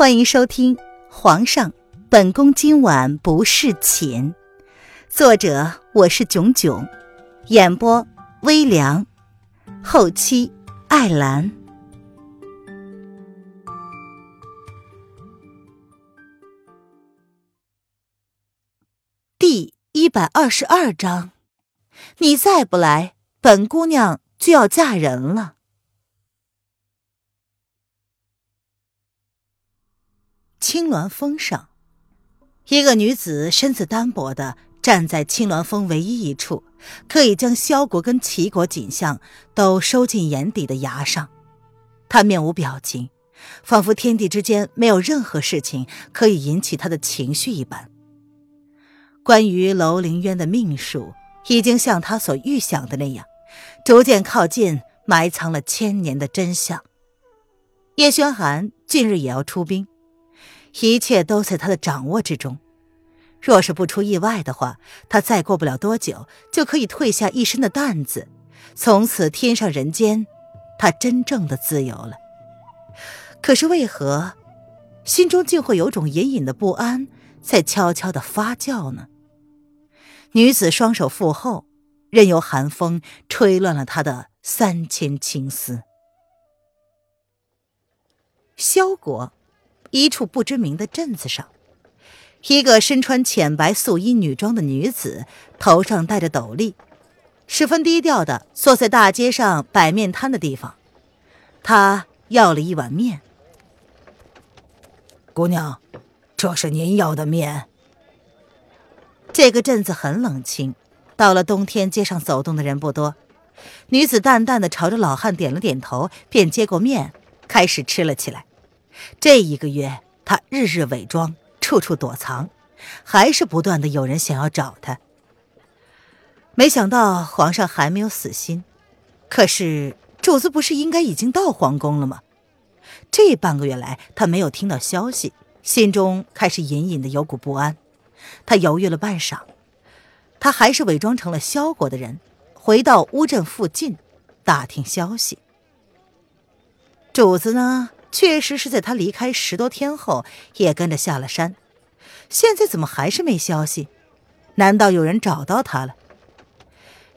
欢迎收听《皇上，本宫今晚不侍寝》，作者我是囧囧，演播微凉，后期艾兰。第一百二十二章，你再不来，本姑娘就要嫁人了。青鸾峰上，一个女子身子单薄的站在青鸾峰唯一一处可以将萧国跟齐国景象都收进眼底的崖上。她面无表情，仿佛天地之间没有任何事情可以引起她的情绪一般。关于楼凌渊的命数，已经像他所预想的那样，逐渐靠近埋藏了千年的真相。叶轩寒近日也要出兵。一切都在他的掌握之中。若是不出意外的话，他再过不了多久就可以退下一身的担子，从此天上人间，他真正的自由了。可是为何心中竟会有种隐隐的不安在悄悄的发酵呢？女子双手负后，任由寒风吹乱了她的三千青丝。萧国。一处不知名的镇子上，一个身穿浅白素衣女装的女子，头上戴着斗笠，十分低调的坐在大街上摆面摊的地方。她要了一碗面。姑娘，这是您要的面。这个镇子很冷清，到了冬天，街上走动的人不多。女子淡淡的朝着老汉点了点头，便接过面，开始吃了起来。这一个月，他日日伪装，处处躲藏，还是不断的有人想要找他。没想到皇上还没有死心，可是主子不是应该已经到皇宫了吗？这半个月来，他没有听到消息，心中开始隐隐的有股不安。他犹豫了半晌，他还是伪装成了萧国的人，回到乌镇附近，打听消息。主子呢？确实是在他离开十多天后，也跟着下了山。现在怎么还是没消息？难道有人找到他了？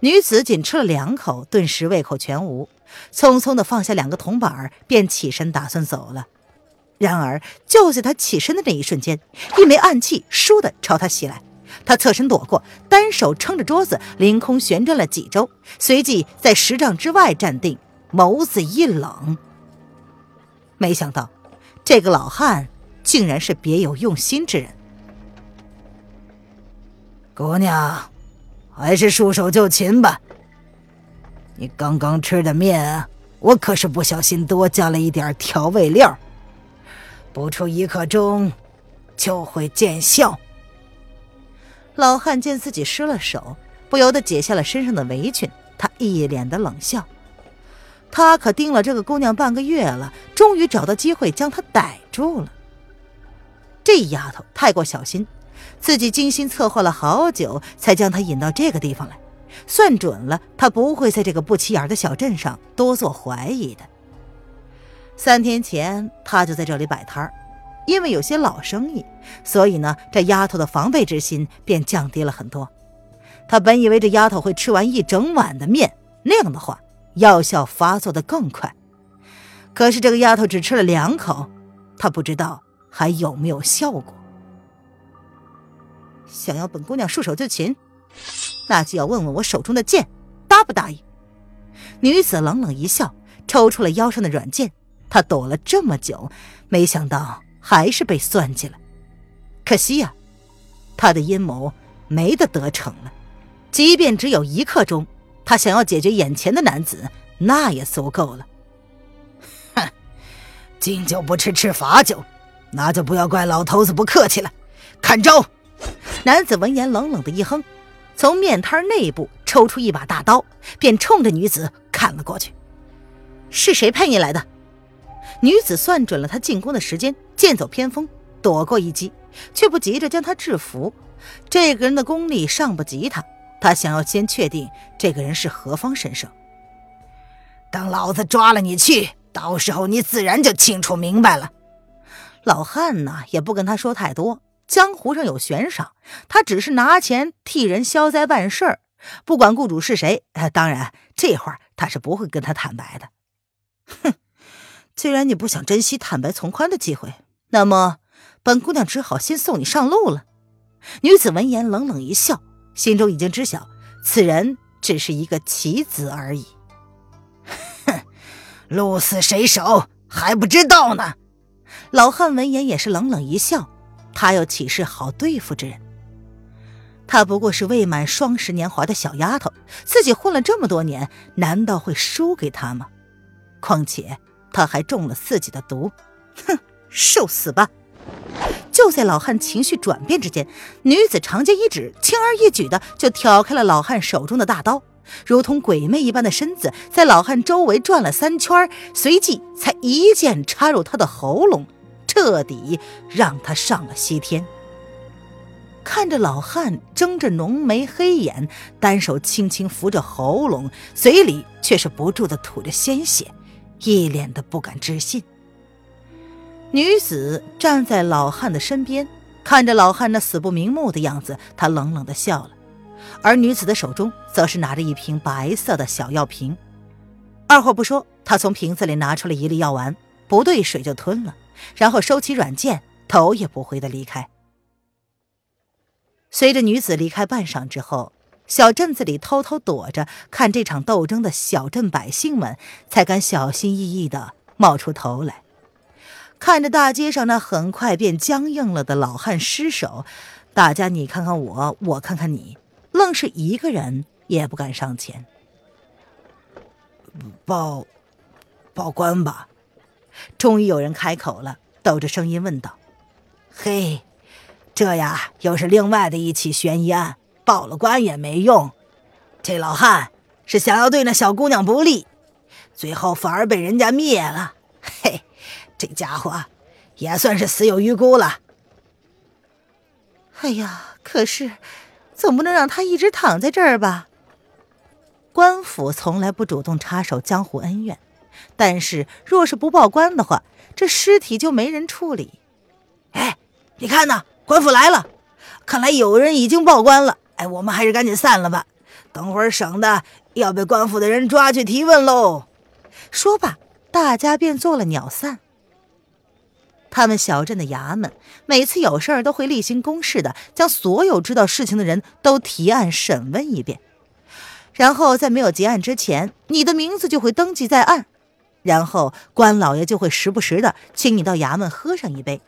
女子仅吃了两口，顿时胃口全无，匆匆的放下两个铜板，便起身打算走了。然而，就在她起身的那一瞬间，一枚暗器倏地朝她袭来。他侧身躲过，单手撑着桌子，凌空旋转了几周，随即在十丈之外站定，眸子一冷。没想到，这个老汉竟然是别有用心之人。姑娘，还是束手就擒吧。你刚刚吃的面，我可是不小心多加了一点调味料，不出一刻钟就会见效。老汉见自己失了手，不由得解下了身上的围裙，他一脸的冷笑。他可盯了这个姑娘半个月了，终于找到机会将她逮住了。这丫头太过小心，自己精心策划了好久，才将她引到这个地方来。算准了，她不会在这个不起眼的小镇上多做怀疑的。三天前，他就在这里摆摊，因为有些老生意，所以呢，这丫头的防备之心便降低了很多。他本以为这丫头会吃完一整碗的面，那样的话。药效发作的更快，可是这个丫头只吃了两口，她不知道还有没有效果。想要本姑娘束手就擒，那就要问问我手中的剑答不答应。女子冷冷一笑，抽出了腰上的软剑。她躲了这么久，没想到还是被算计了。可惜呀，她的阴谋没得得逞了。即便只有一刻钟。他想要解决眼前的男子，那也足够了。哼，敬酒不吃吃罚酒，那就不要怪老头子不客气了。看招！男子闻言冷冷的一哼，从面摊内部抽出一把大刀，便冲着女子砍了过去。是谁派你来的？女子算准了他进攻的时间，剑走偏锋，躲过一击，却不急着将他制服。这个人的功力尚不及他。他想要先确定这个人是何方神圣。等老子抓了你去，到时候你自然就清楚明白了。老汉呢也不跟他说太多，江湖上有悬赏，他只是拿钱替人消灾办事儿，不管雇主是谁。当然，这话他是不会跟他坦白的。哼，既然你不想珍惜坦白从宽的机会，那么本姑娘只好先送你上路了。女子闻言冷冷一笑，心中已经知晓此人只是一个棋子而已。哼，鹿死谁手还不知道呢。老汉闻言也是冷冷一笑，他又岂是好对付之人？她不过是未满双十年华的小丫头，自己混了这么多年，难道会输给他吗？况且他还中了自己的毒，哼，受死吧！就在老汉情绪转变之间，女子长剑一指，轻而易举的就挑开了老汉手中的大刀。如同鬼魅一般的身子在老汉周围转了三圈，随即才一剑插入他的喉咙，彻底让他上了西天。看着老汉睁着浓眉黑眼，单手轻轻扶着喉咙，嘴里却是不住的吐着鲜血，一脸的不敢置信。女子站在老汉的身边，看着老汉那死不瞑目的样子，她冷冷的笑了。而女子的手中则是拿着一瓶白色的小药瓶，二话不说，她从瓶子里拿出了一粒药丸，不兑水就吞了，然后收起软剑，头也不回的离开。随着女子离开半晌之后，小镇子里偷偷躲着看这场斗争的小镇百姓们才敢小心翼翼的冒出头来，看着大街上那很快便僵硬了的老汉尸首，大家你看看我，我看看你。愣是一个人也不敢上前。报，报官吧！终于有人开口了，抖着声音问道：“嘿，这呀又是另外的一起悬疑案，报了官也没用。这老汉是想要对那小姑娘不利，最后反而被人家灭了。嘿，这家伙也算是死有余辜了。哎呀，可是……”总不能让他一直躺在这儿吧？官府从来不主动插手江湖恩怨，但是若是不报官的话，这尸体就没人处理。哎，你看呢？官府来了，看来有人已经报官了。哎，我们还是赶紧散了吧，等会儿省得要被官府的人抓去提问喽。说罢，大家便做了鸟散。他们小镇的衙门每次有事儿都会例行公事的将所有知道事情的人都提案审问一遍，然后在没有结案之前，你的名字就会登记在案，然后官老爷就会时不时的请你到衙门喝上一杯，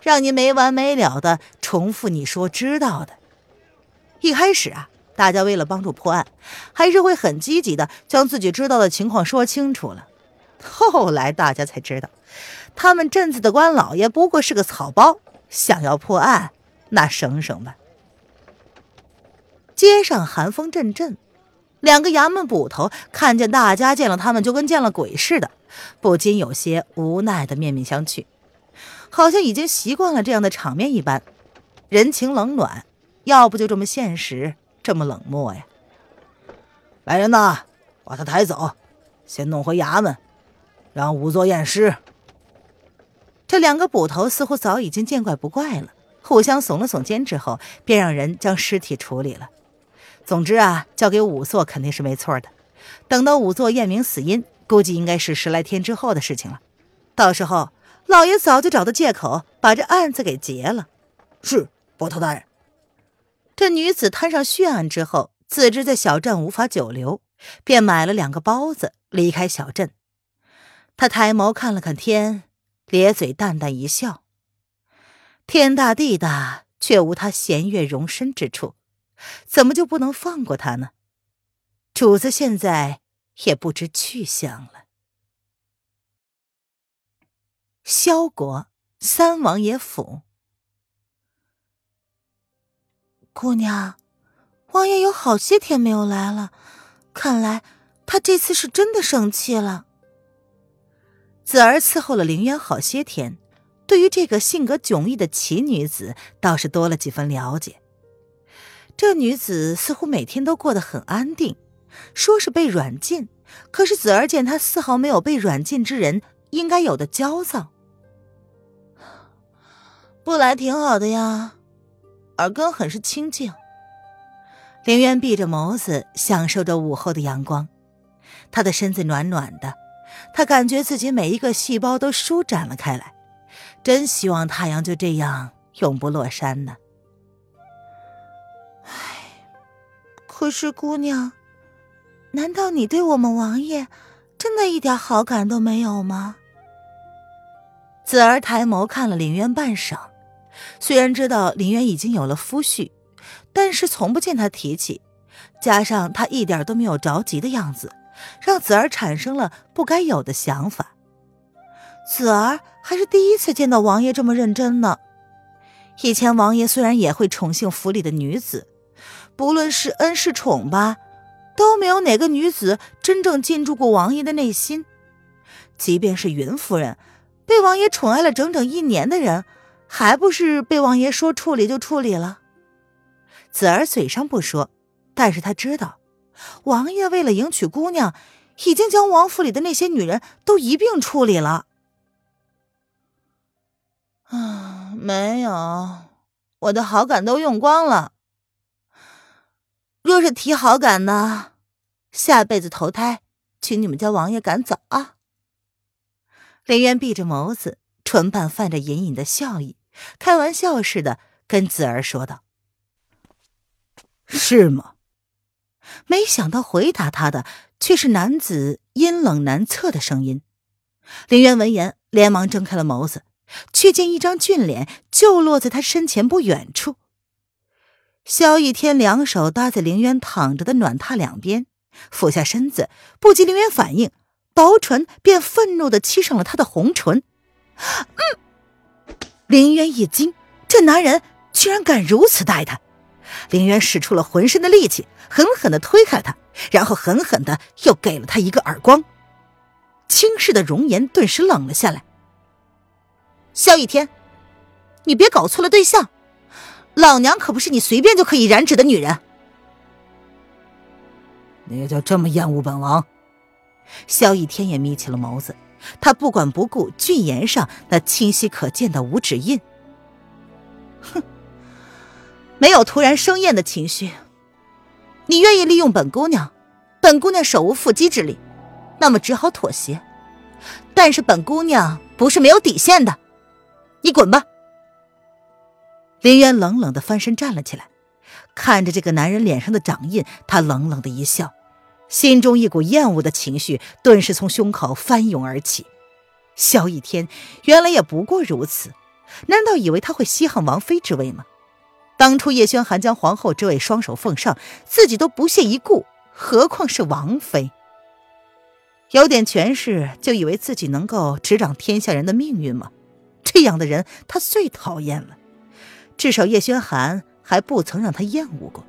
让你没完没了的重复你说知道的。一开始啊，大家为了帮助破案，还是会很积极的将自己知道的情况说清楚了。后来大家才知道。他们镇子的官老爷不过是个草包，想要破案，那省省吧。街上寒风阵阵，两个衙门捕头看见大家见了他们就跟见了鬼似的，不禁有些无奈的面面相觑，好像已经习惯了这样的场面一般。人情冷暖，要不就这么现实，这么冷漠呀。来人呐，把他抬走，先弄回衙门，让仵作验尸。这两个捕头似乎早已经见怪不怪了，互相耸了耸肩之后，便让人将尸体处理了。总之啊，交给仵作肯定是没错的。等到仵作验明死因，估计应该是十来天之后的事情了。到时候，老爷早就找到借口把这案子给结了。是，捕头大人。这女子摊上血案之后，自知在小镇无法久留，便买了两个包子离开小镇。他抬眸看了看天。咧嘴淡淡一笑，天大地大，却无他弦月容身之处，怎么就不能放过他呢？主子现在也不知去向了。萧国三王爷府，姑娘，王爷有好些天没有来了，看来他这次是真的生气了。子儿伺候了凌渊好些天，对于这个性格迥异的奇女子，倒是多了几分了解。这女子似乎每天都过得很安定，说是被软禁，可是子儿见她丝毫没有被软禁之人应该有的焦躁。不来挺好的呀，耳根很是清静。林渊闭着眸子，享受着午后的阳光，他的身子暖暖的，他感觉自己每一个细胞都舒展了开来，真希望太阳就这样永不落山呢。唉，可是姑娘，难道你对我们王爷真的一点好感都没有吗？子儿抬眸看了林渊半晌，虽然知道林渊已经有了夫婿。但是从不见他提起，加上他一点都没有着急的样子，让子儿产生了不该有的想法。子儿还是第一次见到王爷这么认真呢。以前王爷虽然也会宠幸府里的女子，不论是恩是宠吧，都没有哪个女子真正进入过王爷的内心。即便是云夫人，被王爷宠爱了整整一年的人，还不是被王爷说处理就处理了？子儿嘴上不说，但是他知道，王爷为了迎娶姑娘，已经将王府里的那些女人都一并处理了。啊，没有，我的好感都用光了。若是提好感呢，下辈子投胎，请你们家王爷赶走啊！林渊闭着眸子，唇瓣泛着隐隐的笑意，开玩笑似的跟子儿说道。是吗？没想到回答他的却是男子阴冷难测的声音。林渊闻言，连忙睁开了眸子，却见一张俊脸就落在他身前不远处。萧逸天两手搭在林渊躺着的暖榻两边，俯下身子，不及林渊反应，薄唇便愤怒的亲上了他的红唇。嗯，林渊一惊，这男人居然敢如此待他！林渊使出了浑身的力气，狠狠的推开他，然后狠狠的又给了他一个耳光。轻视的容颜顿时冷了下来。萧逸天，你别搞错了对象，老娘可不是你随便就可以染指的女人。你就这么厌恶本王？萧逸天也眯起了眸子，他不管不顾俊颜上那清晰可见的五指印。哼。没有突然生厌的情绪，你愿意利用本姑娘，本姑娘手无缚鸡之力，那么只好妥协。但是本姑娘不是没有底线的，你滚吧！林渊冷冷的翻身站了起来，看着这个男人脸上的掌印，他冷冷的一笑，心中一股厌恶的情绪顿时从胸口翻涌而起。萧逸天原来也不过如此，难道以为他会稀罕王妃之位吗？当初叶轩寒将皇后之位双手奉上，自己都不屑一顾，何况是王妃？有点权势就以为自己能够执掌天下人的命运吗？这样的人他最讨厌了。至少叶轩寒还不曾让他厌恶过。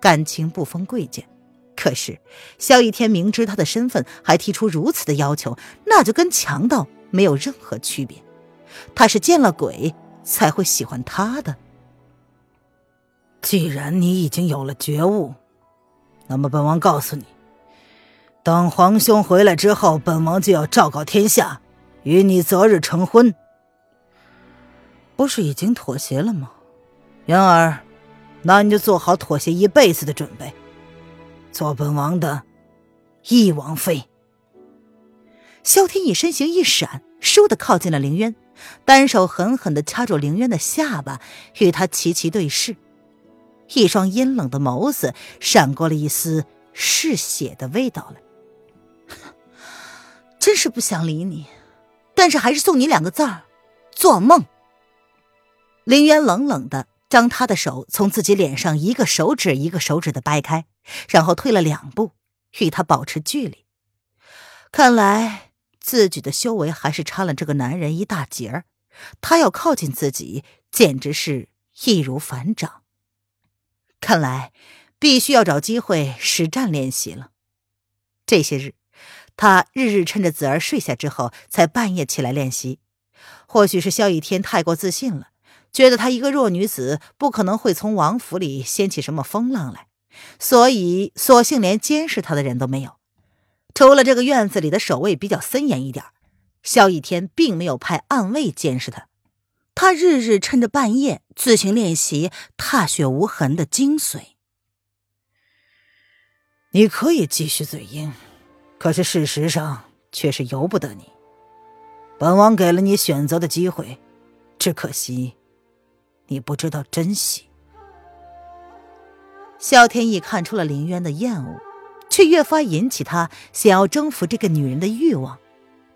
感情不分贵贱，可是萧逸天明知他的身份，还提出如此的要求，那就跟强盗没有任何区别。他是见了鬼才会喜欢他的。既然你已经有了觉悟，那么本王告诉你，等皇兄回来之后，本王就要昭告天下，与你择日成婚。不是已经妥协了吗？元儿，那你就做好妥协一辈子的准备，做本王的义王妃。萧天意身形一闪，倏地靠近了凌渊，单手狠狠地掐住凌渊的下巴，与他齐齐对视。一双阴冷的眸子闪过了一丝嗜血的味道来，真是不想理你，但是还是送你两个字儿：做梦。林渊冷冷的将他的手从自己脸上一个手指一个手指的掰开，然后退了两步，与他保持距离。看来自己的修为还是差了这个男人一大截儿，他要靠近自己，简直是易如反掌。看来，必须要找机会实战练习了。这些日，他日日趁着子儿睡下之后，才半夜起来练习。或许是萧逸天太过自信了，觉得他一个弱女子不可能会从王府里掀起什么风浪来，所以索性连监视他的人都没有。除了这个院子里的守卫比较森严一点，萧逸天并没有派暗卫监视他。他日日趁着半夜自行练习踏雪无痕的精髓。你可以继续嘴硬，可是事实上却是由不得你。本王给了你选择的机会，只可惜你不知道珍惜。萧天意看出了林渊的厌恶，却越发引起他想要征服这个女人的欲望。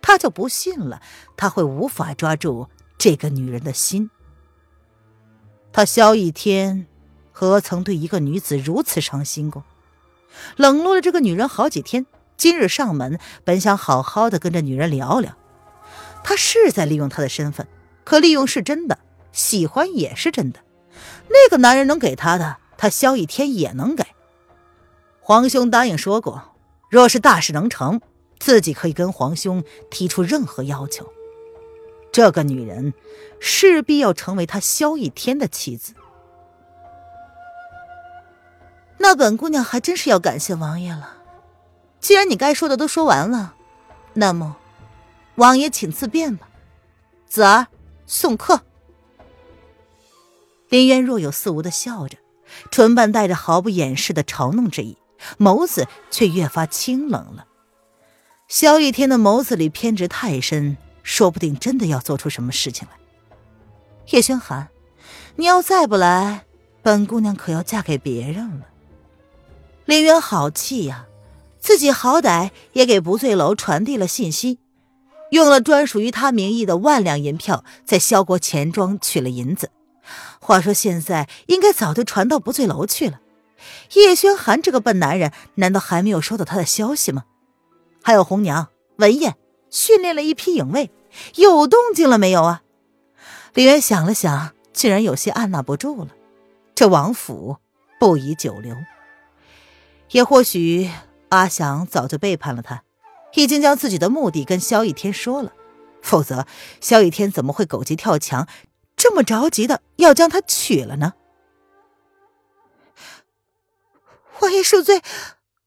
他就不信了，他会无法抓住这个女人的心。他萧逸天何曾对一个女子如此伤心过？冷落了这个女人好几天，今日上门，本想好好的跟这女人聊聊。他是在利用她的身份，可利用是真的，喜欢也是真的。那个男人能给他的，他萧逸天也能给。皇兄答应说过，若是大事能成，自己可以跟皇兄提出任何要求。这个女人势必要成为他萧逸天的妻子。那本姑娘还真是要感谢王爷了。既然你该说的都说完了，那么，王爷请自便吧。子儿送客。林渊若有似无的笑着，唇瓣带着毫不掩饰的嘲弄之意，眸子却越发清冷了。萧逸天的眸子里偏执太深，说不定真的要做出什么事情来。叶轩寒，你要再不来，本姑娘可要嫁给别人了。林渊好气呀，自己好歹也给不醉楼传递了信息，用了专属于他名义的万两银票，在萧国钱庄取了银子。话说现在应该早就传到不醉楼去了。叶轩寒这个笨男人，难道还没有收到他的消息吗？还有红娘、文燕训练了一批影卫，有动静了没有啊？李渊想了想，竟然有些按捺不住了。这王府不宜久留。也或许阿祥早就背叛了他，已经将自己的目的跟萧逸天说了，否则萧逸天怎么会狗急跳墙，这么着急的要将他娶了呢？王爷恕罪，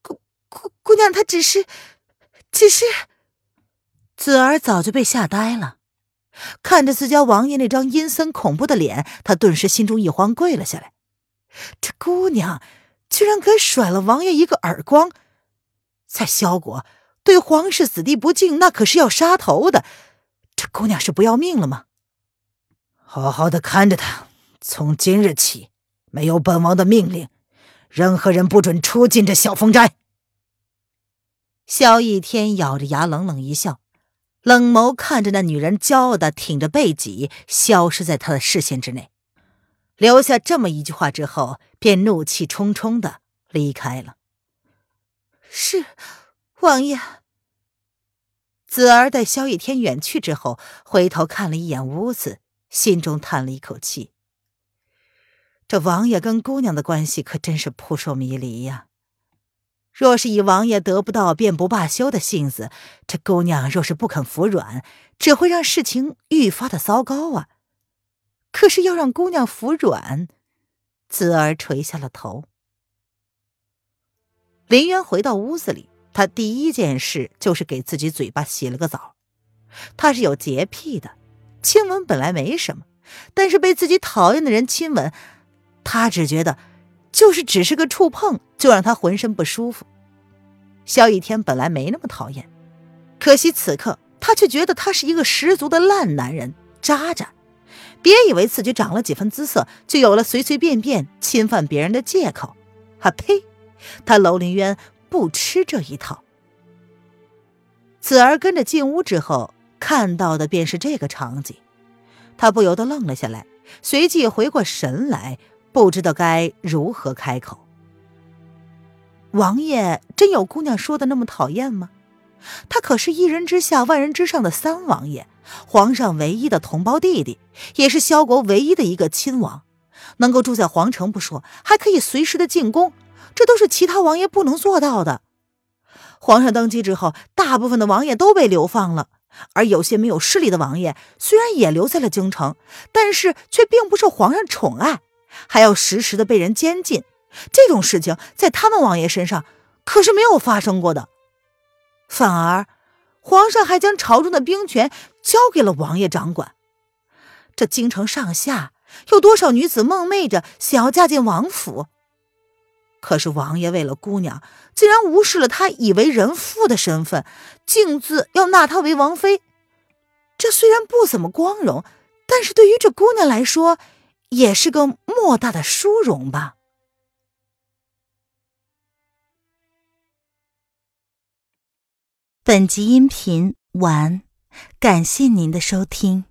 姑姑姑娘她只是，只是……子儿早就被吓呆了，看着自家王爷那张阴森恐怖的脸，他顿时心中一慌，跪了下来。这姑娘。居然敢甩了王爷一个耳光，在萧国对皇室子弟不敬，那可是要杀头的。这姑娘是不要命了吗？好好的看着她，从今日起，没有本王的命令，任何人不准出进这小风斋。萧逸天咬着牙，冷冷一笑，冷眸看着那女人，骄傲的挺着背脊，消失在他的视线之内。留下这么一句话之后，便怒气冲冲的离开了。是，王爷。子儿待萧逸天远去之后，回头看了一眼屋子，心中叹了一口气。这王爷跟姑娘的关系可真是扑朔迷离呀！若是以王爷得不到便不罢休的性子，这姑娘若是不肯服软，只会让事情愈发的糟糕啊！可是要让姑娘服软，子儿垂下了头。林渊回到屋子里，他第一件事就是给自己嘴巴洗了个澡。他是有洁癖的，亲吻本来没什么，但是被自己讨厌的人亲吻，他只觉得就是只是个触碰，就让他浑身不舒服。萧逸天本来没那么讨厌，可惜此刻他却觉得他是一个十足的烂男人，渣渣。别以为自己长了几分姿色，就有了随随便便侵犯别人的借口。啊呸！他楼凌渊不吃这一套。子儿跟着进屋之后，看到的便是这个场景，他不由得愣了下来，随即回过神来，不知道该如何开口。王爷真有姑娘说的那么讨厌吗？他可是一人之下万人之上的三王爷。皇上唯一的同胞弟弟，也是萧国唯一的一个亲王，能够住在皇城不说，还可以随时的进宫，这都是其他王爷不能做到的。皇上登基之后，大部分的王爷都被流放了，而有些没有势力的王爷，虽然也留在了京城，但是却并不受皇上宠爱，还要时时的被人监禁。这种事情在他们王爷身上可是没有发生过的，反而。皇上还将朝中的兵权交给了王爷掌管，这京城上下有多少女子梦寐着想要嫁进王府？可是王爷为了姑娘，竟然无视了她已为人妇的身份，径自要纳她为王妃。这虽然不怎么光荣，但是对于这姑娘来说，也是个莫大的殊荣吧。本集音频完，感谢您的收听。